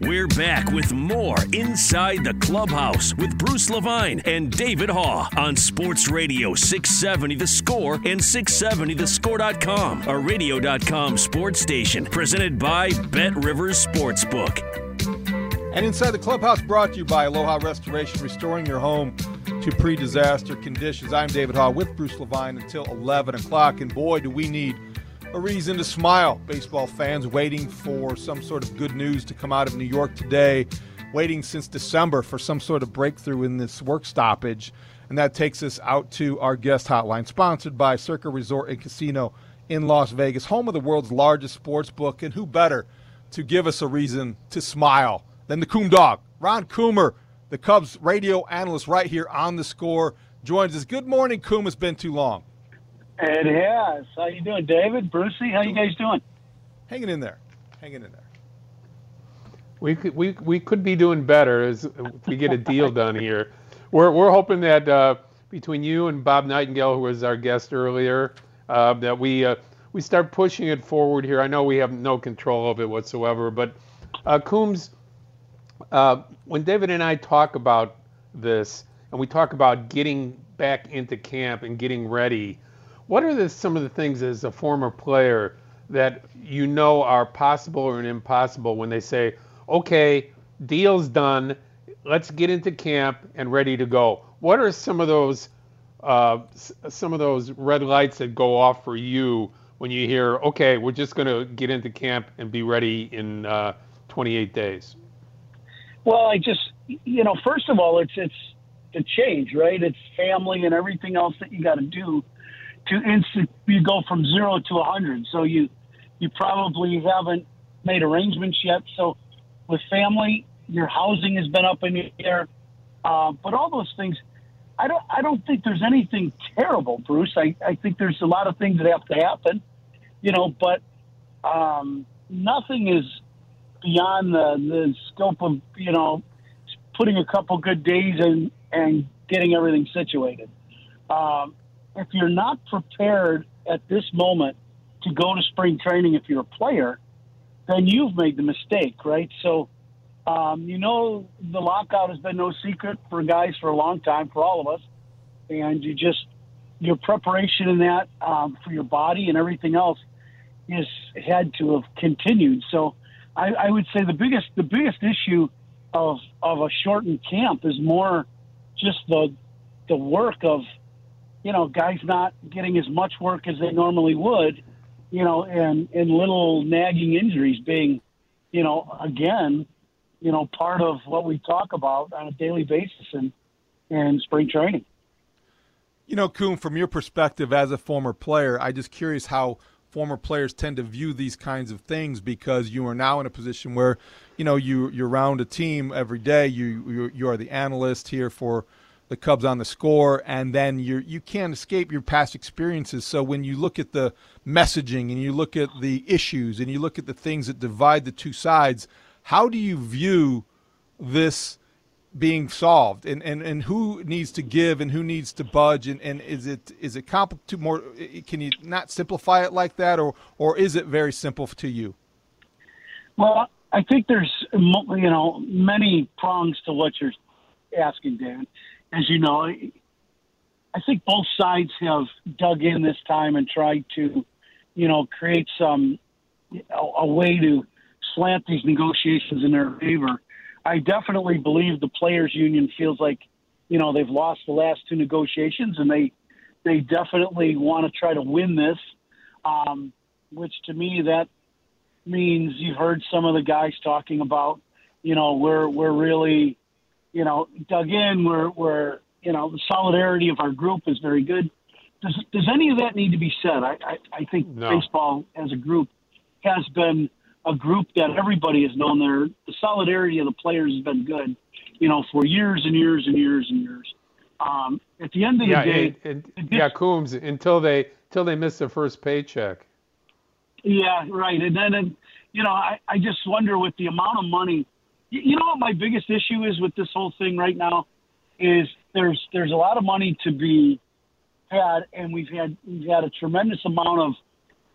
We're back with more Inside the Clubhouse with Bruce Levine and David Haugh on Sports Radio 670 The Score and 670thescore.com, a radio.com sports station presented by Bet Rivers Sportsbook. And Inside the Clubhouse brought to you by Aloha Restoration, restoring your home to pre disaster conditions. I'm David Haugh with Bruce Levine until 11 o'clock. And boy, do we need a reason to smile. Baseball fans waiting for some sort of good news to come out of New York today, waiting since December for some sort of breakthrough in this work stoppage. And that takes us out to our guest hotline, sponsored by Circa Resort and Casino in Las Vegas, home of the world's largest sports book. And who better to give us a reason to smile than the Coom Dog, Ron Coomer, the Cubs radio analyst right here on the score, joins us. Good morning, Coom. It's been too long. It has. How you doing, David? Brucey, how you guys doing? Hanging in there. Hanging in there. We could we, we could be doing better as if we get a deal done here. We're we're hoping that uh, between you and Bob Nightingale, who was our guest earlier, uh, that we uh, we start pushing it forward here. I know we have no control of it whatsoever, but uh, Coombs, uh, when David and I talk about this, and we talk about getting back into camp and getting ready what are the, some of the things as a former player that you know are possible or impossible when they say, okay, deal's done, let's get into camp and ready to go? What are some of those uh, some of those red lights that go off for you when you hear, okay, we're just going to get into camp and be ready in uh, 28 days? Well, I just, you know, first of all, it's it's the change, right? It's family and everything else that you got to do to instant you go from zero to a hundred. So you you probably haven't made arrangements yet. So with family, your housing has been up in the air, uh, but all those things. I don't. I don't think there's anything terrible, Bruce. I, I think there's a lot of things that have to happen, you know. But um, nothing is beyond the, the scope of you know putting a couple good days and and getting everything situated. Um, if you're not prepared at this moment to go to spring training if you're a player, then you've made the mistake, right? So, um, you know, the lockout has been no secret for guys for a long time, for all of us. And you just, your preparation in that um, for your body and everything else is had to have continued. So, I, I would say the biggest, the biggest issue of of a shortened camp is more just the the work of you know, guys not getting as much work as they normally would, you know, and, and little nagging injuries being, you know, again, you know, part of what we talk about on a daily basis in, in spring training. You know, Coom, from your perspective as a former player, I just curious how former players tend to view these kinds of things because you are now in a position where, you know, you you're around a team every day. You you, you are the analyst here for the Cubs on the score, and then you you can't escape your past experiences. So when you look at the messaging and you look at the issues and you look at the things that divide the two sides, how do you view this being solved, and and, and who needs to give and who needs to budge, and, and is it is it complicated more? Can you not simplify it like that, or or is it very simple to you? Well, I think there's you know many prongs to what you're asking, Dan as you know, I think both sides have dug in this time and tried to, you know, create some a, a way to slant these negotiations in their favor. I definitely believe the players' union feels like, you know, they've lost the last two negotiations, and they they definitely want to try to win this. Um, which to me that means you've heard some of the guys talking about, you know, we're we're really, you know, dug in. We're we're you know the solidarity of our group is very good. Does does any of that need to be said? I I, I think No. baseball as a group has been a group that everybody has known. There, the solidarity of the players has been good, you know, for years and years and years and years. Um, at the end of Yeah, the day, and, yeah, Coombs until they until they miss their first paycheck. Yeah, right. And then, and, you know, I, I just wonder with the amount of money. You, know what my biggest issue is with this whole thing right now is there's there's a lot of money to be had, and we've had we've had a tremendous amount of,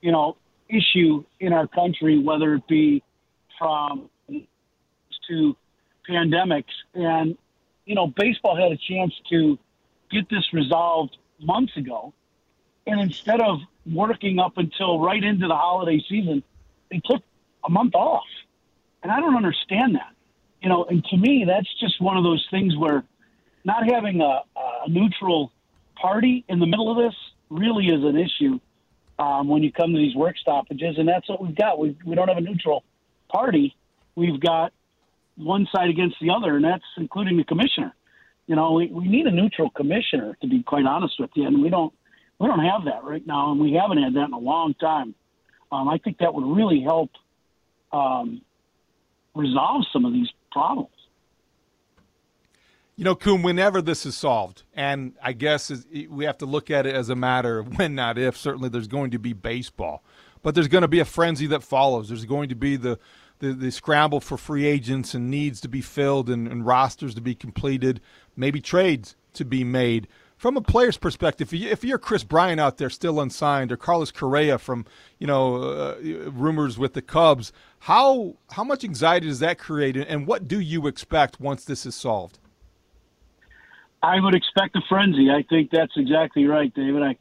you know, issue in our country, whether it be from to pandemics, and you know, baseball had a chance to get this resolved months ago and instead of working up until right into the holiday season, they took a month off. And I don't understand that. You know, and to me, that's just one of those things where not having a, a neutral party in the middle of this really is an issue um, when you come to these work stoppages. And that's what we've got. We, we don't have a neutral party. We've got one side against the other, and that's including the commissioner. You know, we, we need a neutral commissioner, to be quite honest with you, and we don't we don't have that right now, and we haven't had that in a long time. Um, I think that would really help um, resolve some of these problems. You know, Coom, whenever this is solved, and I guess we have to look at it as a matter of when, not if. Certainly, there's going to be baseball, but there's going to be a frenzy that follows. There's going to be the the, the scramble for free agents and needs to be filled and, and rosters to be completed, maybe trades to be made. From a player's perspective, if you- if you're Kris Bryant out there still unsigned, or Carlos Correa from you know uh, rumors with the Cubs, how how much anxiety does that create, and what do you expect once this is solved? I would expect a frenzy. I think that's exactly right, David. I,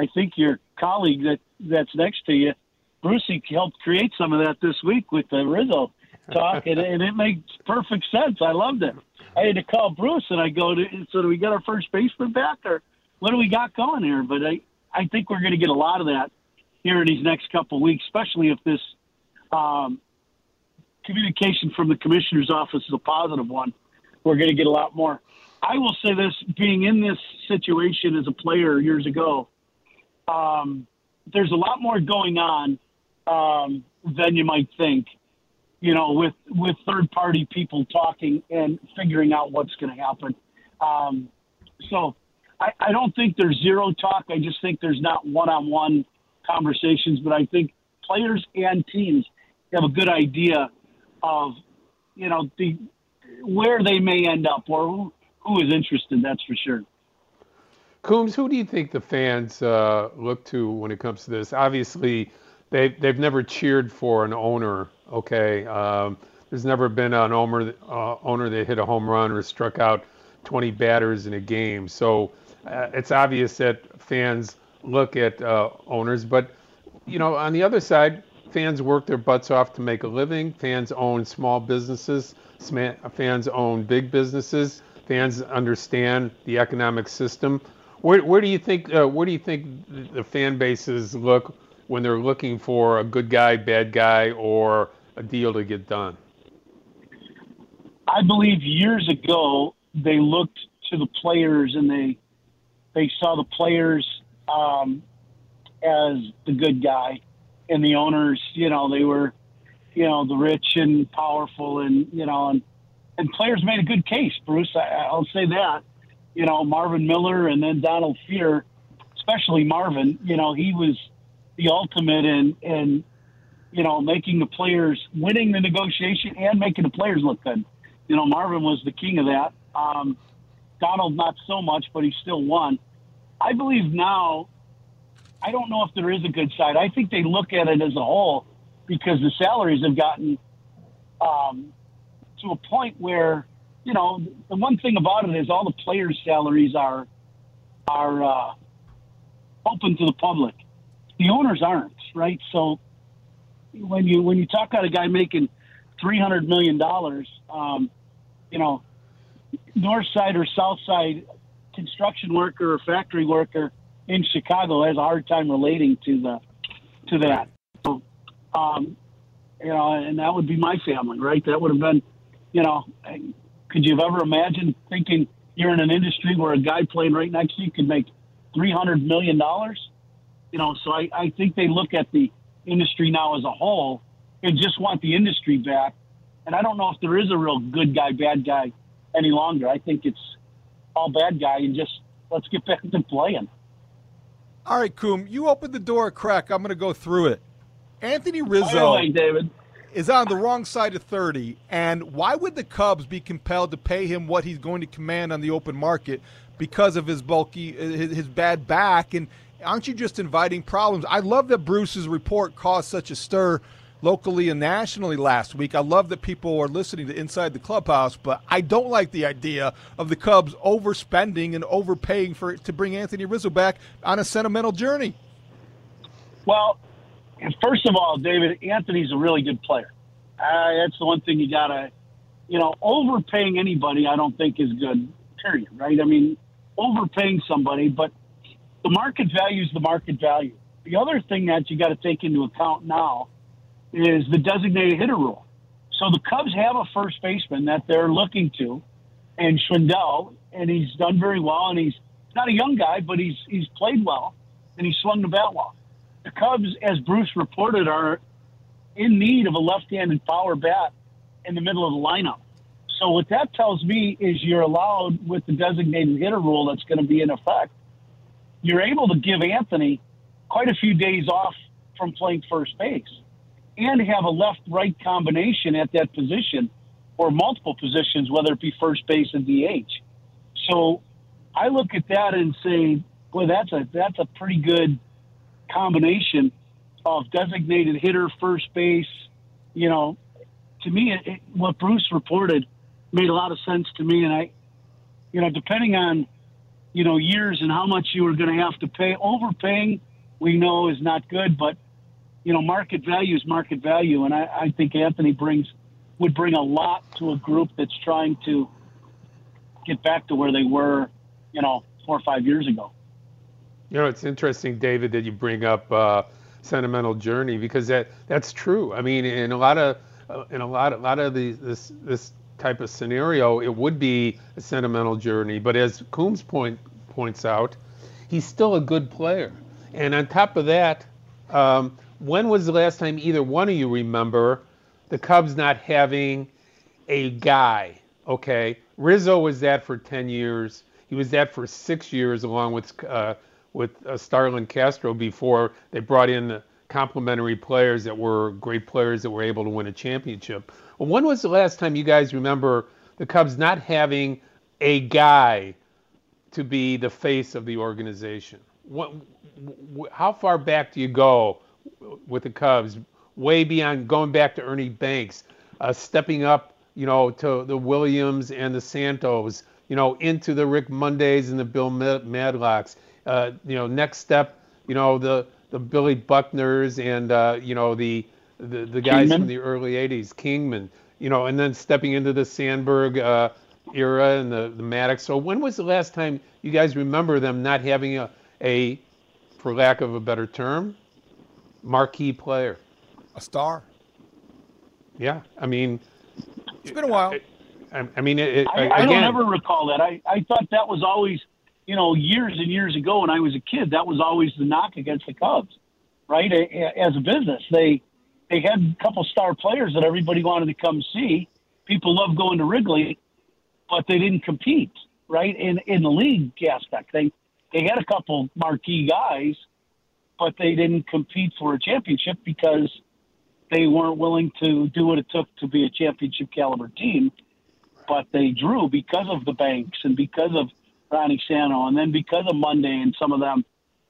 I think your colleague that that's next to you, Brucey, helped create some of that this week with the Rizzo talk, and, and it makes perfect sense. I loved it. I had to call Bruce, and I go, to, "So do we get our first baseman back, or what do we got going here?" But I, I think we're going to get a lot of that here in these next couple of weeks, especially if this um, communication from the commissioner's office is a positive one. We're going to get a lot more. I will say this: being in this situation as a player years ago, um, there's a lot more going on um, than you might think. You know, with with third party people talking and figuring out what's going to happen. Um, so I, I don't think there's zero talk. I just think there's not one on one conversations. But I think players and teams have a good idea of you know the where they may end up or who, who is interested. That's for sure. Coombs, who do you think the fans uh, look to when it comes to this? Obviously, they they've never cheered for an owner. Okay, um, there's never been an owner uh, owner that hit a home run or struck out 20 batters in a game. So uh, it's obvious that fans look at uh, owners, but you know, on the other side, fans work their butts off to make a living. Fans own small businesses. Fans own big businesses. Fans understand the economic system. Where, where do you think uh, where do you think the fan bases look when they're looking for a good guy, bad guy, or a deal to get done? I believe years ago they looked to the players and they they saw the players um, as the good guy, and the owners, you know, they were, you know, the rich and powerful, and you know, and and players made a good case, Bruce. I, I'll say that. You know, Marvin Miller and then Donald Fehr, especially Marvin. You know, he was the ultimate in in you know making the players winning the negotiation and making the players look good. You know, Marvin was the king of that. Um, Donald not so much, but he still won. I believe now. I don't know if there is a good side. I think they look at it as a whole because the salaries have gotten um, to a point where you know the one thing about it is all the players' salaries are are uh, open to the public. The owners aren't, right? So when you when you talk about a guy making three hundred million dollars, um, you know, north side or south side construction worker or factory worker in Chicago has a hard time relating to the to that. So, um, you know, and that would be my family, right? That would have been, you know, could you have ever imagined thinking you're in an industry where a guy playing right next to you could make three hundred million dollars? You know, so I, I think they look at the industry now as a whole and just want the industry back. And I don't know if there is a real good guy, bad guy any longer. I think it's all bad guy and just let's get back to playing. All right, Coom, you opened the door a crack. I'm going to go through it. Anthony Rizzo way, David. is on the wrong side of 30, and why would the Cubs be compelled to pay him what he's going to command on the open market because of his bulky, his bad back? And aren't you just inviting problems? I love that Bruce's report caused such a stir locally and nationally last week. I love that people are listening to Inside the Clubhouse, but I don't like the idea of the Cubs overspending and overpaying for to bring Anthony Rizzo back on a sentimental journey. Well, first of all, David, Anthony's a really good player. Uh, that's the one thing you gotta, you know, overpaying anybody. I don't think is good. Period. Right? I mean, overpaying somebody, but the market value is the market value. The other thing that you got to take into account now is the designated hitter rule. So the Cubs have a first baseman that they're looking to, and Schwindel, and he's done very well, and he's not a young guy, but he's he's played well, and he's swung the bat well. The Cubs, as Bruce reported, are in need of a left-handed power bat in the middle of the lineup. So what that tells me is you're allowed with the designated hitter rule that's going to be in effect. You're able to give Anthony quite a few days off from playing first base and have a left right combination at that position or multiple positions, whether it be first base and DH. So I look at that and say, boy, that's a that's a pretty good combination of designated hitter, first base. You know, to me, it, what Bruce reported made a lot of sense to me, and I, you know, depending on you know years and how much you were going to have to pay, overpaying we know is not good, but you know, market value is market value, and I, I think Anthony brings would bring a lot to a group that's trying to get back to where they were, you know, four or five years ago. You know, it's interesting, David, that you bring up uh, sentimental journey because that that's true. I mean, in a lot of uh, in a lot a lot of the, this this type of scenario, it would be a sentimental journey. But as Coombs point points out, he's still a good player, and on top of that. Um, when was the last time either one of you remember the Cubs not having a guy? Okay, Rizzo was that for 10 years. He was that for six years, along with uh, with uh, Starlin Castro before they brought in the complementary players that were great players that were able to win a championship. Well, when was the last time you guys remember the Cubs not having a guy to be the face of the organization? What, how far back do you go with the Cubs, way beyond going back to Ernie Banks, uh, stepping up, you know, to the Williams and the Santos, you know, into the Rick Mondays and the Bill Madlocks. Uh, you know, next step, you know, the the Billy Buckners and uh, you know the the, the guys Kingman. from the early '80s, Kingman. You know, and then stepping into the Sandberg uh, era and the the Maddux. So when was the last time you guys remember them not having a, a for lack of a better term, marquee player. A star. Yeah, I mean, it's been a while. I, I mean, it, it, I, again, I don't ever recall that. I, I thought that was always, you know, years and years ago when I was a kid, that was always the knock against the Cubs, right? As a business, they they had a couple star players that everybody wanted to come see. People love going to Wrigley, but they didn't compete, right? In in the league aspect, they they had a couple marquee guys, but they didn't compete for a championship because they weren't willing to do what it took to be a championship caliber team. But they drew because of the Banks and because of Ronnie Santo, and then because of Monday and some of them,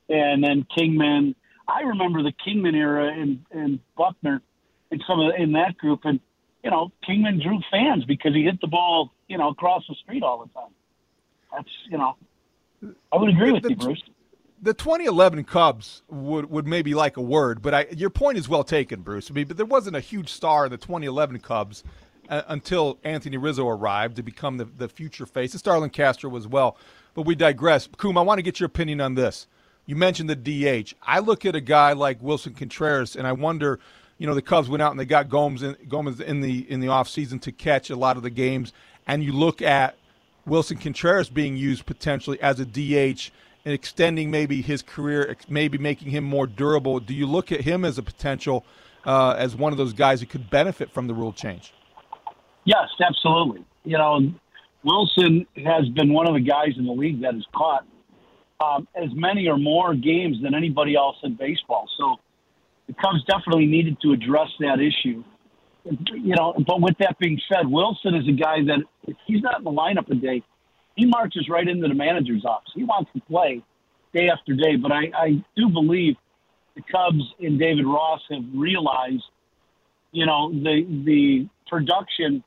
and then Kingman. I remember the Kingman era and and Buckner and some of the, in that group, and you know Kingman drew fans because he hit the ball you know across the street all the time. That's you know I would agree with the, you, Bruce the 2011 Cubs would, would maybe like a word, but I, your point is well taken, Bruce. I mean, but there wasn't a huge star in the 2011 Cubs uh, until Anthony Rizzo arrived to become the, the future face. And Starlin Castro as well. But we digress. Coom, I want to get your opinion on this. You mentioned the DH. I look at a guy like Willson Contreras, and I wonder, you know, the Cubs went out and they got Gomes in, Gomes in the in the offseason to catch a lot of the games, and you look at Willson Contreras being used potentially as a DH and extending maybe his career, maybe making him more durable. Do you look at him as a potential uh, as one of those guys who could benefit from the rule change? Yes, absolutely. You know, Willson has been one of the guys in the league that has caught um, as many or more games than anybody else in baseball. So the Cubs definitely needed to address that issue. You know, but with that being said, Willson is a guy that if he's not in the lineup a day, he marches right into the manager's office. He wants to play day after day. But I, I do believe the Cubs and David Ross have realized, you know, the the production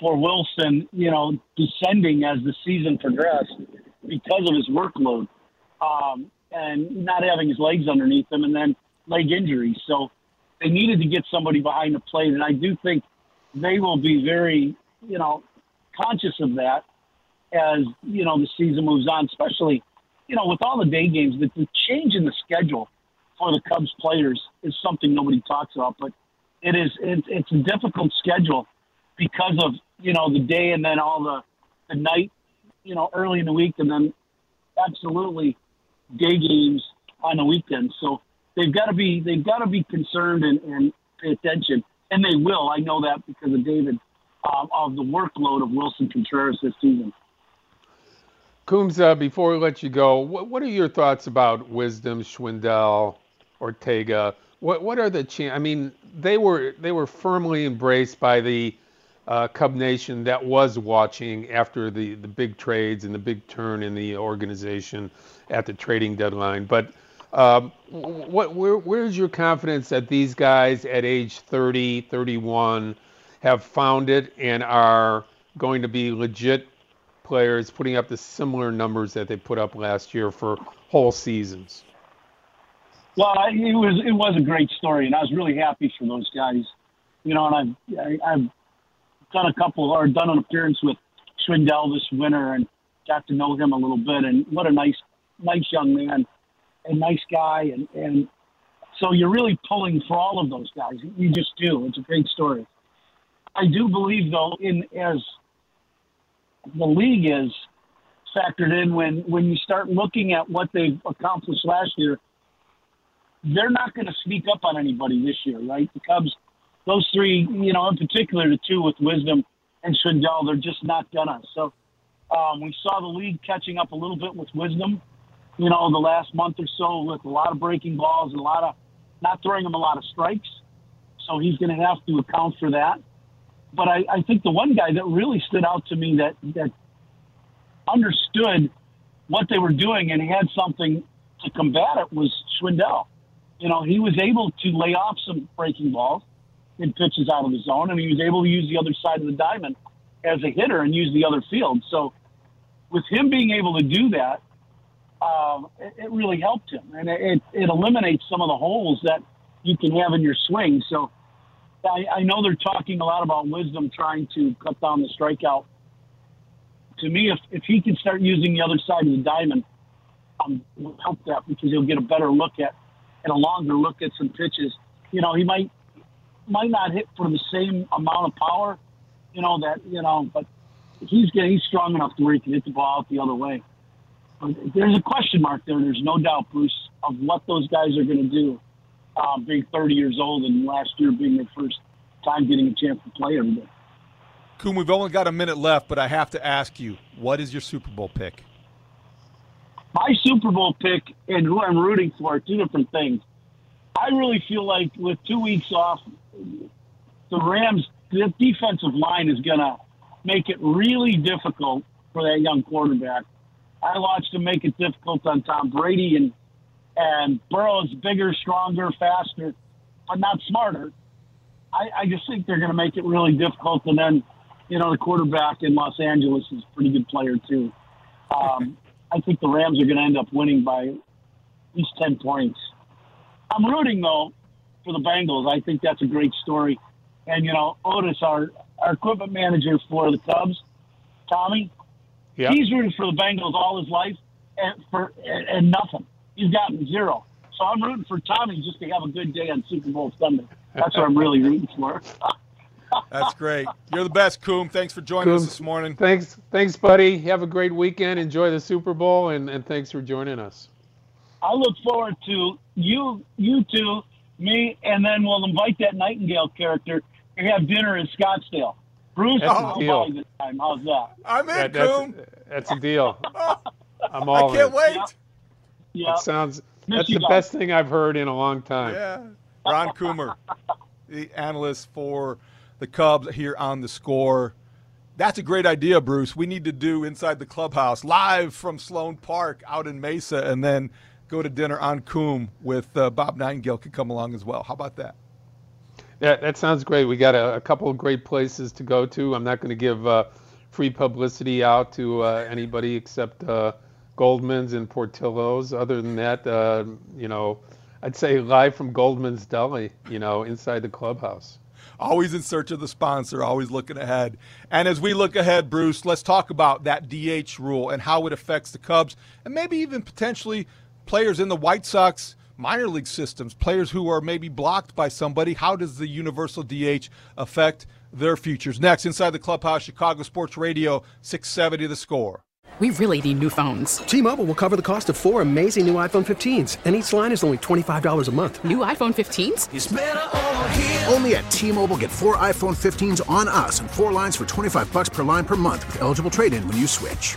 for Willson, you know, descending as the season progressed because of his workload um, and not having his legs underneath him, and then leg injuries. So they needed to get somebody behind the plate, and I do think they will be very, you know, conscious of that as you know the season moves on. Especially, you know, with all the day games, the, the change in the schedule for the Cubs players is something nobody talks about, but it is it, it's a difficult schedule because of you know the day and then all the the night, you know, early in the week, and then absolutely day games on the weekends. So they've got to be they've got to be concerned and, and pay attention, and they will. I know that because of David uh, of the workload of Willson Contreras this season. Coombs, uh, before we let you go, what, what are your thoughts about Wisdom, Schwindel, Ortega? What what are the chances? I mean, they were they were firmly embraced by the uh, Cub Nation that was watching after the, the big trades and the big turn in the organization at the trading deadline. But um, what where, where's your confidence that these guys at age 30, 31 have found it and are going to be legit players putting up the similar numbers that they put up last year for whole seasons? Well, it was it was a great story, and I was really happy for those guys. You know, and I've I, have i have done a couple or done an appearance with Schwindel this winter and got to know him a little bit. And what a nice, nice young man, a nice guy, and and so you're really pulling for all of those guys. You just do. It's a great story. I do believe though, in as the league is factored in when when you start looking at what they've accomplished last year, they're not going to sneak up on anybody this year, right? The Cubs those three, you know, in particular the two with Wisdom and Schwindel, they're just not gonna. So um, we saw the league catching up a little bit with Wisdom, you know, the last month or so with a lot of breaking balls and a lot of not throwing him a lot of strikes. So he's going to have to account for that. But I, I think the one guy that really stood out to me that that understood what they were doing and he had something to combat it was Schwindel. You know, he was able to lay off some breaking balls hit pitches out of the zone, and he was able to use the other side of the diamond as a hitter and use the other field. So, with him being able to do that, um, it, it, really helped him, and it, it eliminates some of the holes that you can have in your swing. So, I, I know they're talking a lot about Wisdom trying to cut down the strikeout. To me, if, if he can start using the other side of the diamond, um, will help that because he'll get a better look at and a longer look at some pitches. You know, he might might not hit for the same amount of power, you know, that, you know, but he's getting, he's strong enough to where he can hit the ball out the other way. But there's a question mark there. There's no doubt, Bruce, of what those guys are going to do, um, being 30 years old and last year being their first time getting a chance to play every day. Coom, we've only got a minute left, but I have to ask you, what is your Super Bowl pick? My Super Bowl pick and who I'm rooting for are two different things. I really feel like with two weeks off, the Rams' the defensive line is going to make it really difficult for that young quarterback. I watched him make it difficult on Tom Brady and and Burrow's bigger, stronger, faster, but not smarter. I, I just think they're going to make it really difficult. And then, you know, the quarterback in Los Angeles is a pretty good player too. Um, I think the Rams are going to end up winning by at least 10 points. I'm rooting, though, for the Bengals. I think that's a great story. And, you know, Otis, our, our equipment manager for the Cubs, Tommy, Yeah. he's rooted for the Bengals all his life and, for, and, and nothing. He's gotten zero. So I'm rooting for Tommy just to have a good day on Super Bowl Sunday. That's what I'm really rooting for. That's great. You're the best, Coom. Thanks for joining us this morning. Thanks, thanks, buddy. Have a great weekend. Enjoy the Super Bowl, and, and thanks for joining us. I look forward to you, you two, me, and then we'll invite that Nightingale character to have dinner in Scottsdale. Bruce, That's a I'll deal. this time. How's that? I'm in, That- that's, Coom. that's a deal. I'm all I can't in. wait. Yeah. Yeah. That sounds. Miss That's the guys. best thing I've heard in a long time. Yeah. Ron Coomer, the analyst for the Cubs here on the score. That's a great idea, Bruce. We need to do Inside the Clubhouse live from Sloan Park out in Mesa and then go to dinner on Coom with uh, Bob Nightingale could come along as well. How about that? That that sounds great. We got a, a couple of great places to go to. I'm not going to give uh, free publicity out to uh, anybody except uh, Goldman's and Portillo's. Other than that, uh, you know, I'd say live from Goldman's Deli. You know, inside the clubhouse. Always in search of the sponsor, always looking ahead. And as we look ahead, Bruce, let's talk about that DH rule and how it affects the Cubs and maybe even potentially players in the White Sox minor league systems, players who are maybe blocked by somebody. How does the universal DH affect their futures? Next, inside the clubhouse, Chicago Sports Radio, 670 the score. We really need new phones. T-Mobile will cover the cost of four amazing new iPhone 15s, and each line is only $25 a month. New iPhone 15s? Only at T-Mobile get four iPhone 15s on us and four lines for 25 bucks per line per month with eligible trade-in when you switch.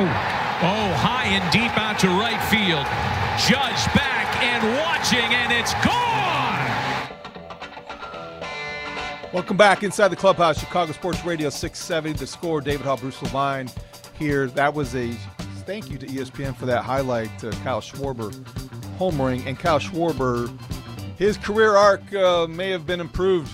Oh, high and deep out to right field. Judge back and watching, and it's gone. Welcome back inside the clubhouse, Chicago Sports Radio 670. The score, David Haugh, Bruce Levine here. That was a thank you to ESPN for that highlight. Uh, Kyle Schwarber homering. And Kyle Schwarber, his career arc uh, may have been improved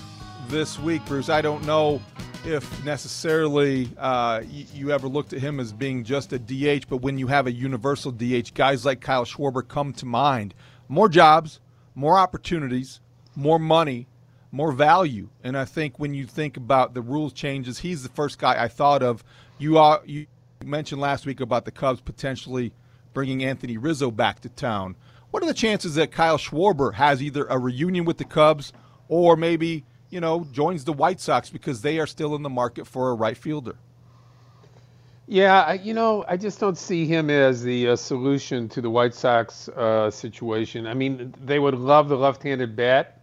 this week, Bruce. I don't know if necessarily uh, you ever looked at him as being just a DH, but when you have a universal DH, guys like Kyle Schwarber come to mind. More jobs, more opportunities, more money, more value. And I think when you think about the rules changes, he's the first guy I thought of. You are you mentioned last week about the Cubs potentially bringing Anthony Rizzo back to town. What are the chances that Kyle Schwarber has either a reunion with the Cubs or maybe you know joins the White Sox because they are still in the market for a right fielder? Yeah, you know, I just don't see him as the uh, solution to the White Sox uh, situation. I mean, they would love the left-handed bat,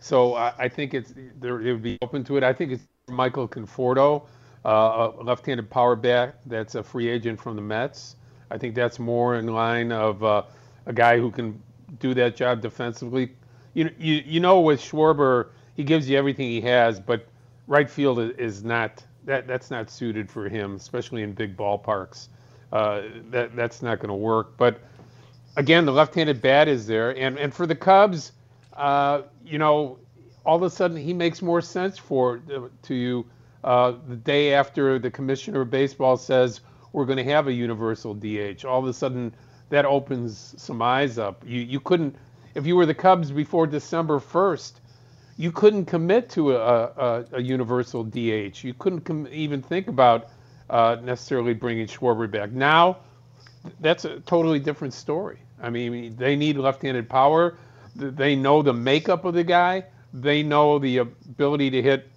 so I, I think it's they would be open to it. I think it's Michael Conforto, uh, a left-handed power bat that's a free agent from the Mets. I think that's more in line of uh, a guy who can do that job defensively. You you you know with Schwarber, he gives you everything he has, but right field is, not that that's not suited for him, especially in big ballparks. Uh, that that's not going to work. But again, the left-handed bat is there, and and for the Cubs, uh, you know, all of a sudden he makes more sense for to you uh, the day after the commissioner of baseball says we're going to have a universal DH. All of a sudden, that opens some eyes up. You you couldn't if you were the Cubs before December 1st, you couldn't commit to a, a, a universal DH. You couldn't com- even think about uh, necessarily bringing Schwarber back. Now, that's a totally different story. I mean, they need left-handed power. They know the makeup of the guy. They know the ability to hit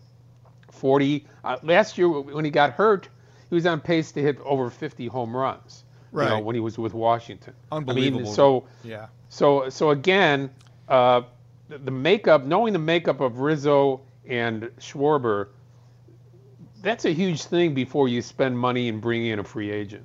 40. Uh, last year, when he got hurt, he was on pace to hit over 50 home runs. Right. You know, when he was with Washington. Unbelievable. I mean, so yeah. So so again, uh, the, makeup, knowing the makeup of Rizzo and Schwarber, that's a huge thing before you spend money and bring in a free agent.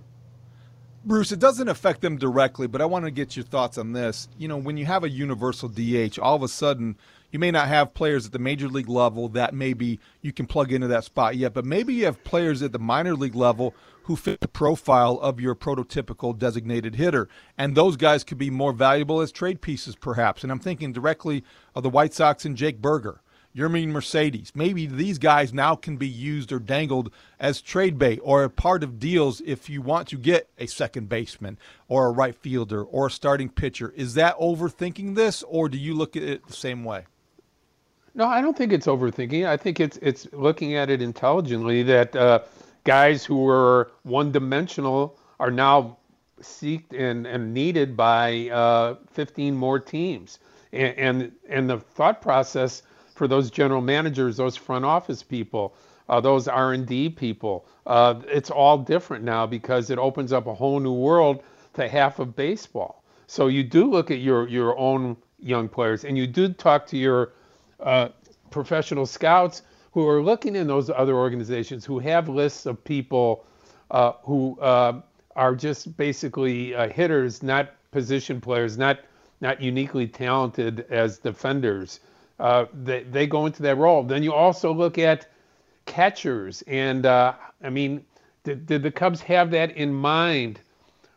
Bruce, it doesn't affect them directly, but I want to get your thoughts on this. You know, when you have a universal DH, all of a sudden you may not have players at the major league level that maybe you can plug into that spot yet, but maybe you have players at the minor league level who fit the profile of your prototypical designated hitter. And those guys could be more valuable as trade pieces, perhaps. And I'm thinking directly of the White Sox and Jake Burger. Yermin Mercedes. Maybe these guys now can be used or dangled as trade bait or a part of deals if you want to get a second baseman or a right fielder or a starting pitcher. Is that overthinking this, or do you look at it the same way? No, I don't think it's overthinking. I think it's it's looking at it intelligently that uh, guys who were one-dimensional are now seeked and, and needed by uh, 15 more teams. And, and and the thought process for those general managers, those front office people, uh, those R&D people. Uh, it's all different now because it opens up a whole new world to half of baseball. So you do look at your your own young players, and you do talk to your uh, professional scouts who are looking in those other organizations who have lists of people uh, who uh, are just basically uh, hitters, not position players, not not uniquely talented as defenders uh, they, they go into that role. Then you also look at catchers. And uh, I mean, did, did the Cubs have that in mind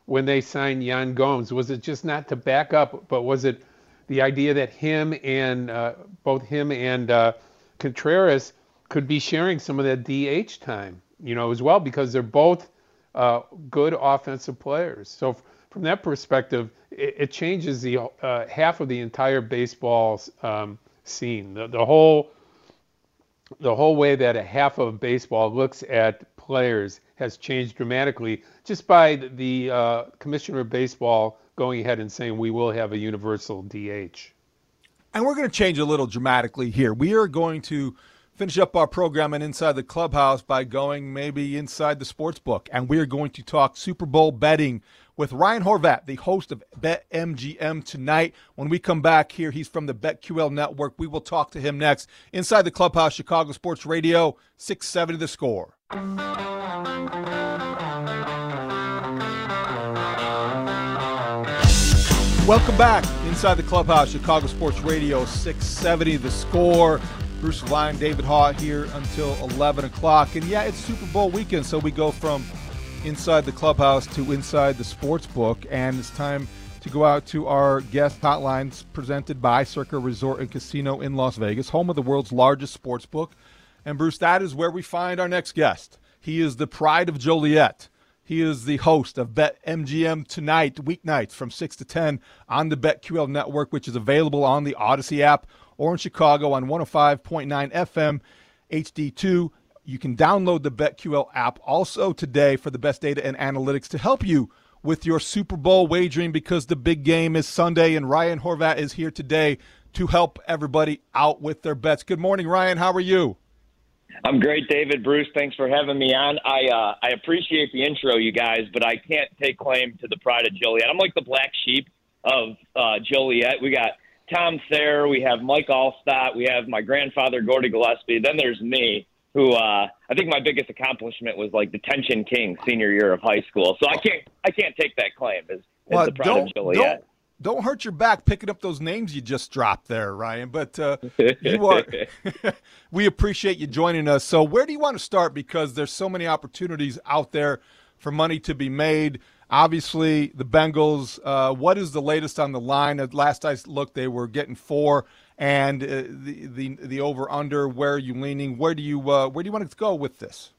when they signed Yan Gomes? Was it just not to back up, but was it the idea that him and uh, both him and uh, Contreras could be sharing some of that DH time, you know, as well, because they're both uh, good offensive players. So from that perspective, it, it changes the uh, half of the entire baseball um, scene. The, the whole the whole way that a half of baseball looks at players has changed dramatically just by the uh, commissioner of baseball going ahead and saying we will have a universal DH. And we're going to change a little dramatically here. We are going to finish up our program and inside the clubhouse by going maybe inside the sports book, and we are going to talk Super Bowl betting with Ryan Horvat, the host of BetMGM tonight. When we come back here, he's from the BetQL network. We will talk to him next inside the clubhouse, Chicago Sports Radio, 670 the score. Welcome back inside the clubhouse, Chicago Sports Radio, 670 the score. Bruce Levine, David Haugh here until 11 o'clock. And yeah, it's Super Bowl weekend, so we go from inside the clubhouse to inside the sports book, and it's time to go out to our guest hotlines presented by Circa Resort and Casino in Las Vegas, home of the world's largest sports book. And Bruce, that is where we find our next guest. He is the pride of Joliet. He is the host of Bet MGM tonight, weeknights from 6 to 10 on the BetQL network, which is available on the Odyssey app or in Chicago on 105.9 FM, HD2, you can download the BetQL app also today for the best data and analytics to help you with your Super Bowl wagering because the big game is Sunday and Ryan Horvat is here today to help everybody out with their bets. Good morning, Ryan. How are you? I'm great, David. Bruce, thanks for having me on. I uh, I appreciate the intro, you guys, but I can't take claim to the pride of Joliet. I'm like the black sheep of uh, Joliet. We got Tom Thayer, we have Mike Alstott, we have my grandfather Gordy Gillespie. Then there's me who uh, I think my biggest accomplishment was like detention king senior year of high school. So I can't I can't take that claim as, as well, the pride of Joliet. Don't, don't hurt your back picking up those names you just dropped there, Ryan. But uh, you are. we appreciate you joining us. So where do you want to start? Because there's so many opportunities out there for money to be made. Obviously, the Bengals. Uh, what is the latest on the line? At last I looked, they were getting four and uh, the the the over under. Where are you leaning? Where do you uh, where do you want to go with this?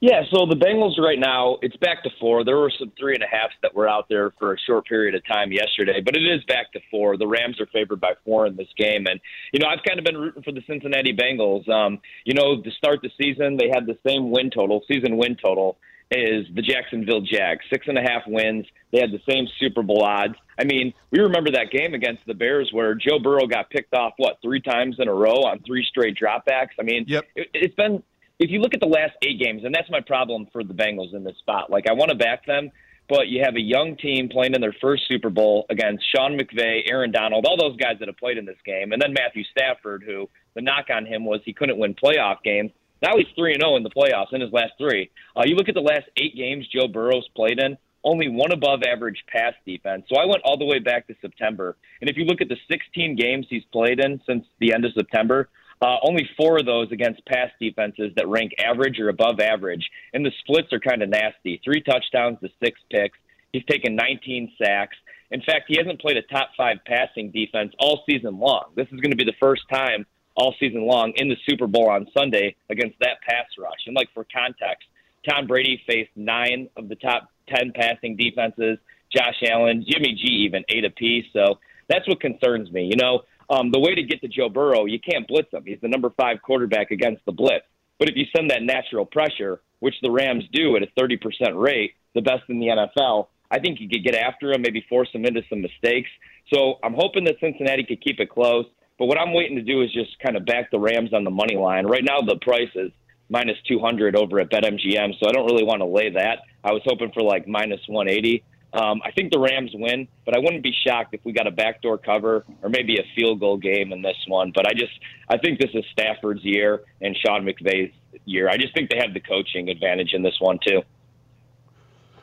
Yeah, so the Bengals right now, it's back to four. There were some three and a halfs that were out there for a short period of time yesterday, but it is back to four. The Rams are favored by four in this game. And, you know, I've kind of been rooting for the Cincinnati Bengals. Um, you know, to start the season, they had the same win total, season win total, is the Jacksonville Jags. Six and a half wins. They had the same Super Bowl odds. I mean, we remember that game against the Bears where Joe Burrow got picked off, what, three times in a row on three straight dropbacks? I mean, yep. it, it's been if you look at the last eight games, and that's my problem for the Bengals in this spot. Like I want to back them, but you have a young team playing in their first Super Bowl against Sean McVay, Aaron Donald, all those guys that have played in this game, and then Matthew Stafford, who the knock on him was he couldn't win playoff games. Now he's three and zero in the playoffs in his last three. Uh, you look at the last eight games Joe Burrow's played in, only one above average pass defense. So I went all the way back to September, and if you look at the 16 games he's played in since the end of September, uh, only four of those against pass defenses that rank average or above average, and the splits are kind of nasty. Three touchdowns to six picks. He's taken 19 sacks. In fact, he hasn't played a top five passing defense all season long. This is going to be the first time all season long in the Super Bowl on Sunday against that pass rush. And like for context, Tom Brady faced nine of the top 10 passing defenses. Josh Allen, Jimmy G, even eight apiece. So that's what concerns me. You know, um, the way to get to Joe Burrow, you can't blitz him. He's the number five quarterback against the blitz. But if you send that natural pressure, which the Rams do at a 30% rate, the best in the NFL, I think you could get after him, maybe force him into some mistakes. So I'm hoping that Cincinnati could keep it close. But what I'm waiting to do is just kind of back the Rams on the money line. Right now, the price is minus 200 over at BetMGM, so I don't really want to lay that. I was hoping for like minus 180. Um, I think the Rams win, but I wouldn't be shocked if we got a backdoor cover or maybe a field goal game in this one. But I just I think this is Stafford's year and Sean McVay's year. I just think they have the coaching advantage in this one too.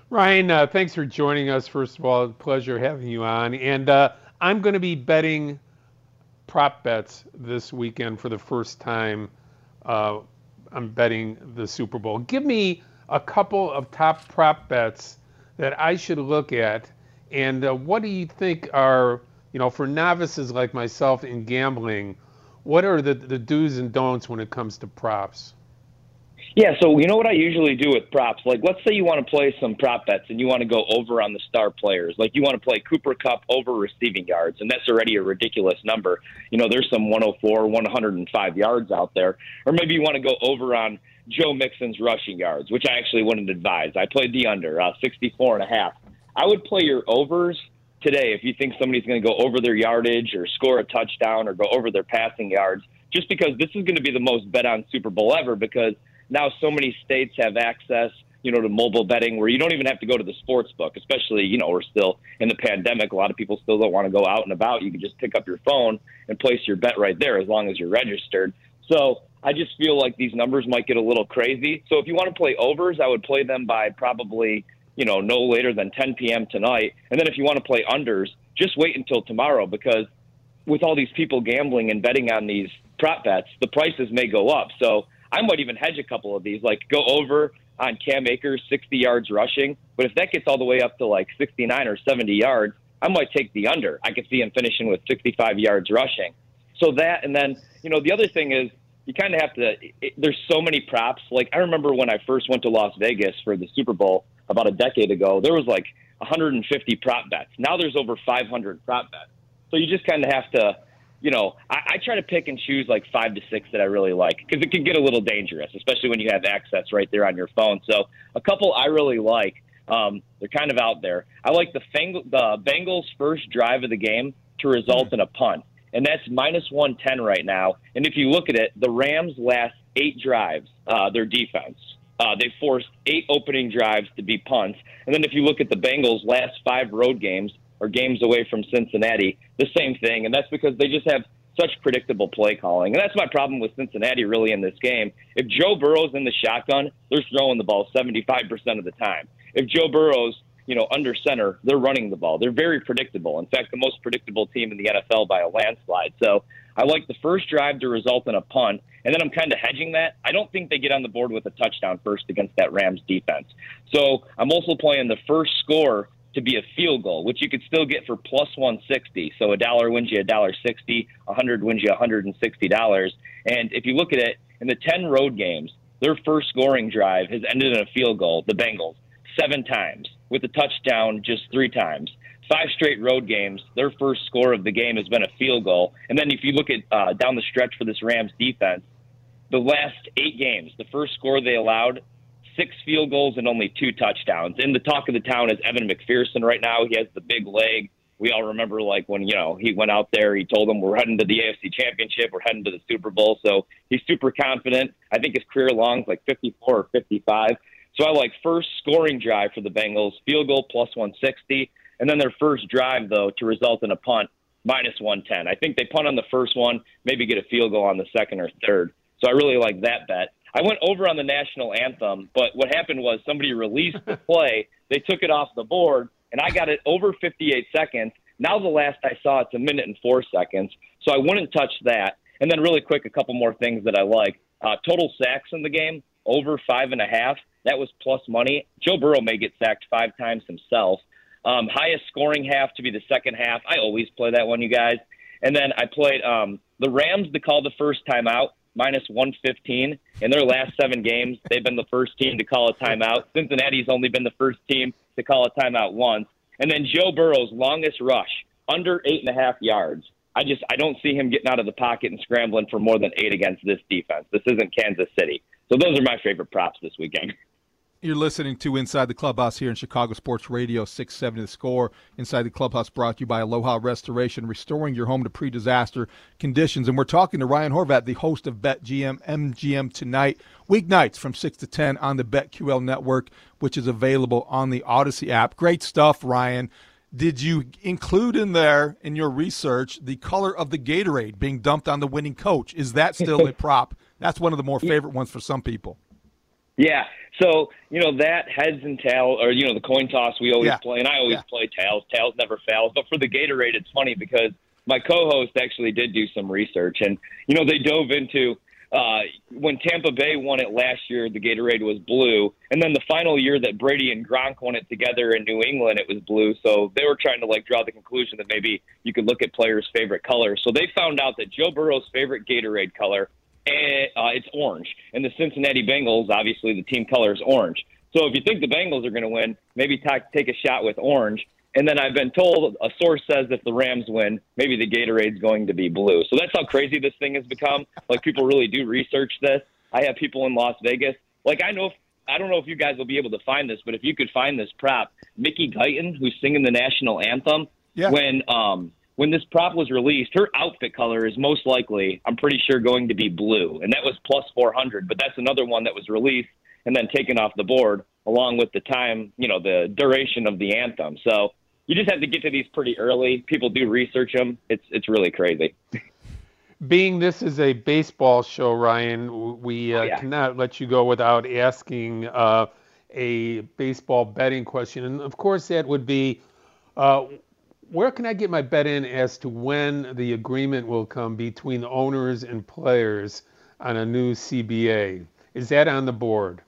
Ryan, uh, thanks for joining us. First of all, pleasure having you on. And uh, I'm going to be betting prop bets this weekend for the first time. Uh, I'm betting the Super Bowl. Give me a couple of top prop bets that I should look at? And uh, what do you think are, you know, for novices like myself in gambling, what are the, the do's and don'ts when it comes to props? Yeah, so you know what I usually do with props? Like, let's say you want to play some prop bets and you want to go over on the star players. Like, you want to play Cooper Kupp over receiving yards, and that's already a ridiculous number. You know, there's some 104, 105 yards out there. Or maybe you want to go over on Joe Mixon's rushing yards, which I actually wouldn't advise. I played the under, uh, 64 and a half. I would play your overs today if you think somebody's going to go over their yardage or score a touchdown or go over their passing yards, just because this is going to be the most bet on Super Bowl ever because now so many states have access, you know, to mobile betting where you don't even have to go to the sports book, especially, you know, we're still in the pandemic. A lot of people still don't want to go out and about. You can just pick up your phone and place your bet right there as long as you're registered. So I just feel like these numbers might get a little crazy. So if you want to play overs, I would play them by probably, you know, no later than 10 p.m. tonight. And then if you want to play unders, just wait until tomorrow because with all these people gambling and betting on these prop bets, the prices may go up. So I might even hedge a couple of these, like go over on Cam Akers, 60 yards rushing. But if that gets all the way up to like 69 or 70 yards, I might take the under. I could see him finishing with 65 yards rushing. So that, and then, you know, the other thing is you kind of have to. It, there's so many props. Like I remember when I first went to Las Vegas for the Super Bowl about a decade ago, there was like 150 prop bets. Now there's over 500 prop bets. So you just kind of have to, you know, I, I try to pick and choose like five to six that I really like because it can get a little dangerous, especially when you have access right there on your phone. So a couple I really like. Um, they're kind of out there. I like the, Fang- the Bengals' first drive of the game to result in a punt and that's minus 110 right now. And if you look at it, the Rams last eight drives, uh, their defense. Uh, they forced eight opening drives to be punts. And then if you look at the Bengals' last five road games or games away from Cincinnati, the same thing. And that's because they just have such predictable play calling. And that's my problem with Cincinnati really in this game. If Joe Burrow's in the shotgun, they're throwing the ball 75% of the time. If Joe Burrow's you know, under center, they're running the ball. They're very predictable. In fact, the most predictable team in the NFL by a landslide. So I like the first drive to result in a punt, and then I'm kind of hedging that. I don't think they get on the board with a touchdown first against that Rams defense. So I'm also playing the first score to be a field goal, which you could still get for plus 160. So a dollar wins you a dollar sixty, a hundred wins you 160 dollars. And if you look at it in the 10 road games, their first scoring drive has ended in a field goal. The Bengals seven times with a touchdown just three times. Five straight road games. Their first score of the game has been a field goal. And then if you look at uh, down the stretch for this Rams defense, the last eight games, the first score they allowed six field goals and only two touchdowns. And the talk of the town is Evan McPherson right now. He has the big leg. We all remember like when, you know, he went out there, he told them we're heading to the AFC championship, we're heading to the Super Bowl. So he's super confident. I think his career long is like 54 or 55. So I like first scoring drive for the Bengals, field goal plus 160, and then their first drive though to result in a punt minus 110. I think they punt on the first one, maybe get a field goal on the second or third. So I really like that bet. I went over on the national anthem, but what happened was somebody released the play, they took it off the board, and I got it over 58 seconds. Now the last I saw, it's a minute and four seconds, so I wouldn't touch that. And then really quick, a couple more things that I like. Uh, total sacks in the game over five and a half. That was plus money. Joe Burrow may get sacked five times himself. Um, highest scoring half to be the second half. I always play that one, you guys. And then I played um, the Rams to call the first time out minus 115. In their last seven games, they've been the first team to call a timeout. Cincinnati's only been the first team to call a timeout once. And then Joe Burrow's longest rush, under eight and a half yards. I just I don't see him getting out of the pocket and scrambling for more than eight against this defense. This isn't Kansas City. So those are my favorite props this weekend. You're listening to Inside the Clubhouse here in Chicago Sports Radio 670 The Score. Inside the Clubhouse brought to you by Aloha Restoration, restoring your home to pre disaster conditions. And we're talking to Ryan Horvat, the host of BetGM MGM tonight, weeknights from 6 to 10 on the BetQL network, which is available on the Audacy app. Great stuff, Ryan. Did you include in there in your research the color of the Gatorade being dumped on the winning coach? Is that still a prop? That's one of the more favorite ones for some people. Yeah. So, you know, that heads and tails, or, you know, the coin toss we always Yeah. play, and I always Yeah. play tails. Tails never fails. But for the Gatorade, it's funny because my co host actually did do some research, and, you know, they dove into uh, when Tampa Bay won it last year, the Gatorade was blue. And then the final year that Brady and Gronk won it together in New England, it was blue. So they were trying to, like, draw the conclusion that maybe you could look at players' favorite color. So they found out that Joe Burrow's favorite Gatorade color and, uh, it's orange. And the Cincinnati Bengals, obviously, the team color is orange. So if you think the Bengals are going to win, maybe ta take a shot with orange. And then I've been told a source says if the Rams win, maybe the Gatorade's going to be blue. So that's how crazy this thing has become. Like people really do research this. I have people in Las Vegas. Like I know, if, I don't know if you guys will be able to find this, but if you could find this prop, Mickey Guyton, who's singing the national anthem, Yeah. when um when this prop was released, her outfit color is most likely, I'm pretty sure, going to be blue, and that was plus 400. But that's another one that was released and then taken off the board along with the time, you know, the duration of the anthem. So you just have to get to these pretty early. People do research them. It's it's really crazy. Being this is a baseball show, Ryan, we uh, yeah. cannot let you go without asking uh, a baseball betting question. And of course, that would be uh, where can I get my bet in as to when the agreement will come between owners and players on a new CBA? Is that on the board?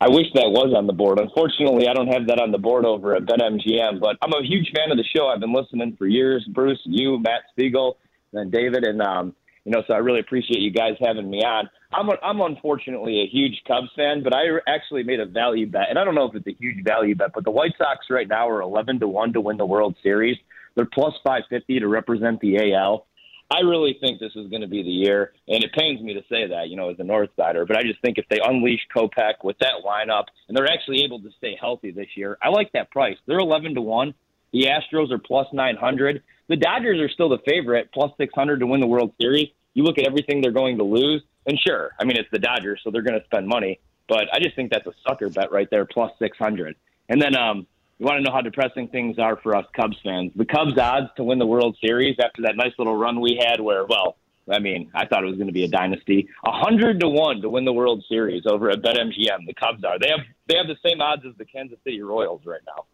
I wish that was on the board. Unfortunately, I don't have that on the board over at BetMGM, but I'm a huge fan of the show. I've been listening for years. Bruce, you, Matt Spiegel, and David, and um, you know, so I really appreciate you guys having me on. I'm a, I'm unfortunately a huge Cubs fan, but I actually made a value bet, and I don't know if it's a huge value bet, but the White Sox right now are 11 to one to win the World Series. They're plus 550 to represent the AL. I really think this is going to be the year, and it pains me to say that, you know, as a North Sider, but I just think if they unleash Kopech with that lineup and they're actually able to stay healthy this year, I like that price. They're 11 to 1. The Astros are plus 900. The Dodgers are still the favorite, plus 600 to win the World Series. You look at everything they're going to lose, and sure, I mean, it's the Dodgers, so they're going to spend money, but I just think that's a sucker bet right there, plus 600. And then, um, you want to know how depressing things are for us Cubs fans. The Cubs' odds to win the World Series after that nice little run we had, where, well, I mean, I thought it was going to be a dynasty. A hundred to one to win the World Series over at BetMGM. The Cubs are. They have they have the same odds as the Kansas City Royals right now.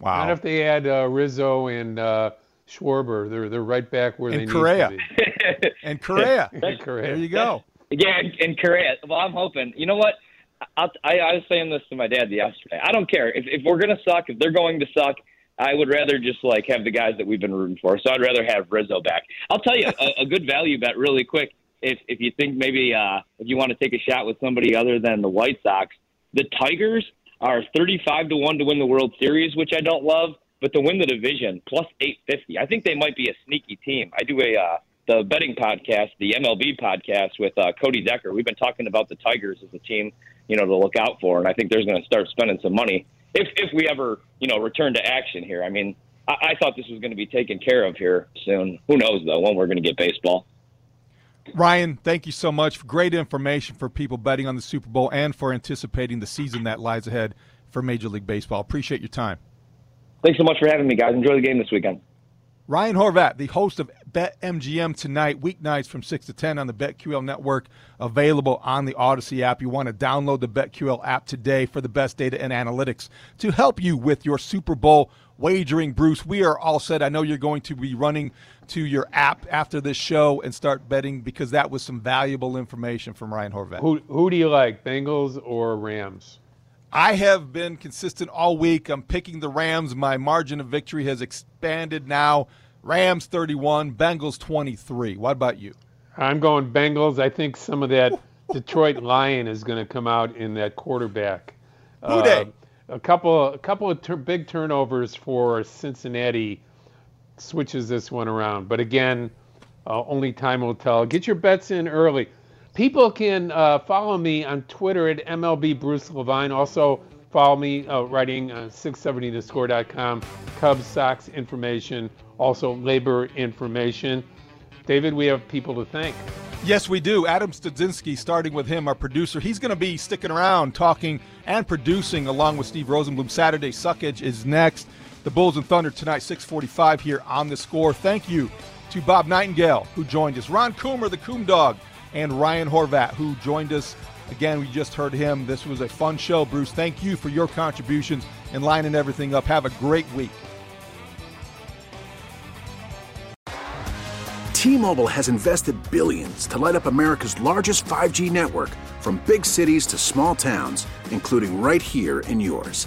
Wow. Not if they add uh, Rizzo and uh, Schwarber. They're they're right back where And they Correa. need to be. And Correa. And Correa. There you go. Yeah, and, and Correa. Well, I'm hoping. You know what? I'll, I, I was saying this to my dad yesterday. I don't care if if we're gonna suck. If they're going to suck, I would rather just like have the guys that we've been rooting for. So I'd rather have Rizzo back. I'll tell you a, a good value bet really quick. if if you think maybe uh, if you want to take a shot with somebody other than the White Sox, the Tigers are 35 to one to win the World Series, which I don't love, but to win the division plus 850. I think they might be a sneaky team. I do a uh, the betting podcast, the MLB podcast with uh, Cody Decker. We've been talking about the Tigers as a team, you know, to look out for, and I think they're going to start spending some money if if we ever you know return to action here. I mean, I, I thought this was going to be taken care of here soon. Who knows though when we're going to get baseball. Ryan, thank you so much. Great information for people betting on the Super Bowl and for anticipating the season that lies ahead for Major League Baseball. Appreciate your time. Thanks so much for having me, guys. Enjoy the game this weekend. Ryan Horvat, the host of BetMGM tonight, weeknights from 6 to 10 on the BetQL network, available on the Audacy app. You want to download the BetQL app today for the best data and analytics to help you with your Super Bowl wagering. Bruce, we are all set. I know you're going to be running to your app after this show and start betting because that was some valuable information from Ryan Horvat. Who, who do you like, Bengals or Rams? I have been consistent all week. I'm picking the Rams. My margin of victory has expanded now. Rams 31, Bengals 23. What about you? I'm going Bengals. I think some of that Detroit Lion is going to come out in that quarterback. Who uh, a couple, a couple of ter- big turnovers for Cincinnati switches this one around. But again, uh, only time will tell. Get your bets in early. People can uh, follow me on Twitter at MLB Bruce Levine. Also, follow me uh, writing on 670thescore.com, Cubs, Sox information, also labor information. David, we have people to thank. Yes, we do. Adam Studzinski, starting with him, our producer. He's going to be sticking around, talking and producing along with Steve Rosenblum. Saturday Suckage is next. The Bulls and Thunder tonight, 645 here on the score. Thank you to Bob Nightingale, who joined us. Ron Coomer, the Coom Dog and Ryan Horvat, who joined us. Again, we just heard him. This was a fun show, Bruce. Thank you for your contributions and lining everything up. Have a great week. T Mobile has invested billions to light up America's largest 5G network from big cities to small towns, including right here in yours.